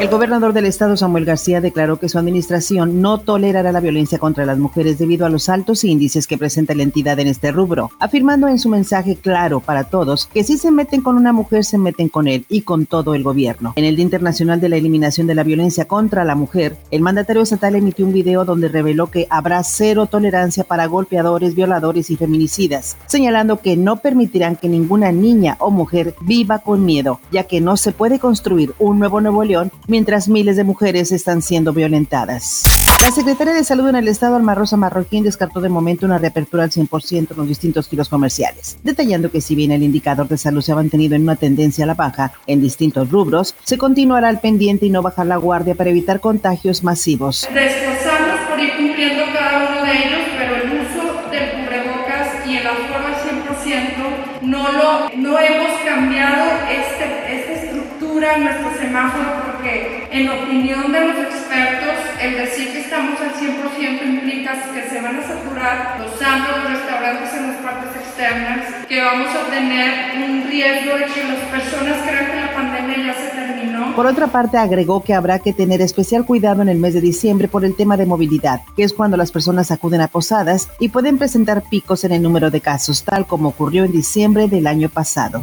El gobernador del estado, Samuel García, declaró que su administración no tolerará la violencia contra las mujeres debido a los altos índices que presenta la entidad en este rubro, afirmando en su mensaje claro para todos que si se meten con una mujer, se meten con él y con todo el gobierno. En el Día Internacional de la Eliminación de la Violencia contra la Mujer, el mandatario estatal emitió un video donde reveló que habrá cero tolerancia para golpeadores, violadores y feminicidas, señalando que no permitirán que ninguna niña o mujer viva con miedo, ya que no se puede construir un nuevo Nuevo León mientras miles de mujeres están siendo violentadas. La secretaria de Salud en el Estado, Alma Rosa Marroquín, descartó de momento una reapertura al 100% en los distintos giros comerciales, detallando que si bien el indicador de salud se ha mantenido en una tendencia a la baja en distintos rubros, se continuará al pendiente y no bajar la guardia para evitar contagios masivos. Esforzarnos por ir cumpliendo cada uno de ellos, pero el uso del cubrebocas y el aforo al 100% no, lo, no hemos cambiado este, esta estructura nuestro semáforo porque en opinión de los expertos el decir que estamos al 100% implica que se van a saturar los antros, los restaurantes en las partes externas, que vamos a tener un riesgo de que las personas crean que la pandemia ya se terminó. Por otra parte, agregó que habrá que tener especial cuidado en el mes de diciembre por el tema de movilidad, que es cuando las personas acuden a posadas y pueden presentar picos en el número de casos, tal como ocurrió en diciembre del año pasado.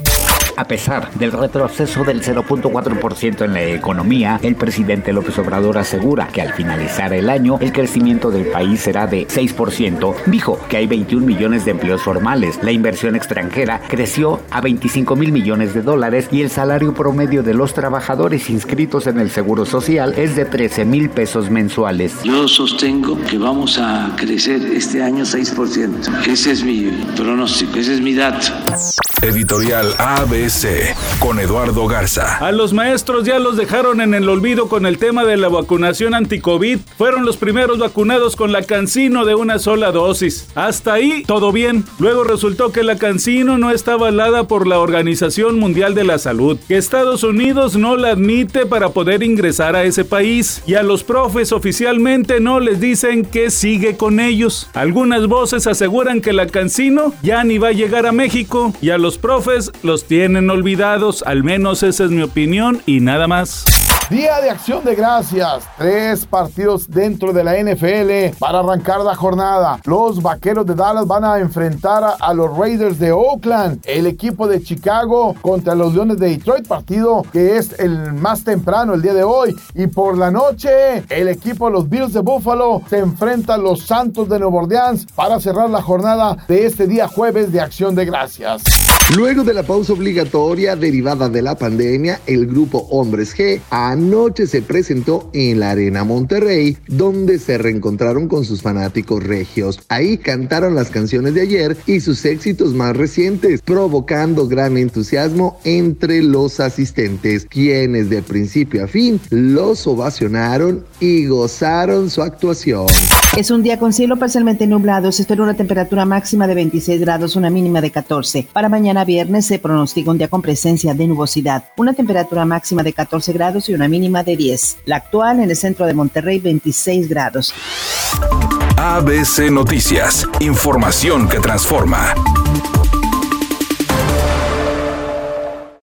A pesar del retroceso del 0.4% en la economía, el presidente López Obrador asegura que al finalizar el año el crecimiento del país será de 6%. Dijo que hay 21 millones de empleos formales, la inversión extranjera creció a 25 mil millones de dólares y el salario promedio de los trabajadores inscritos en el Seguro Social es de 13 mil pesos mensuales. Yo sostengo que vamos a crecer este año 6%. Ese es mi pronóstico, ese es mi dato. Editorial ABC con Eduardo Garza. A los maestros ya los dejaron en el olvido con el tema de la vacunación anti-COVID. Fueron los primeros vacunados con la cancino de una sola dosis. Hasta ahí todo bien. Luego resultó que la cancino no está avalada por la Organización Mundial de la Salud, que Estados Unidos no la admite para poder ingresar a ese país. Y a los profes oficialmente no les dicen que sigue con ellos. Algunas voces aseguran que la cancino ya ni va a llegar a México y a los profes los tienen olvidados, al menos esa es mi opinión y nada más. Día de acción de gracias. Tres partidos dentro de la NFL para arrancar la jornada. Los vaqueros de Dallas van a enfrentar a, los Raiders de Oakland. El equipo de Chicago contra los Leones de Detroit. Partido que es el más temprano el día de hoy. Y por la noche, el equipo de los Bills de Buffalo se enfrenta a los Santos de Nueva Orleans para cerrar la jornada de este día jueves de acción de gracias. Luego de la pausa obligatoria derivada de la pandemia, el grupo Hombres G anoche se presentó en la Arena Monterrey, donde se reencontraron con sus fanáticos regios. Ahí cantaron las canciones de ayer y sus éxitos más recientes, provocando gran entusiasmo entre los asistentes, quienes de principio a fin los ovacionaron y gozaron su actuación. Es un día con cielo parcialmente nublado. Se espera una temperatura máxima de 26 grados, una mínima de 14. Para mañana viernes se pronostica un día con presencia de nubosidad. Una temperatura máxima de 14 grados y una mínima de 10. La actual en el centro de Monterrey, 26 grados. ABC Noticias. Información que transforma.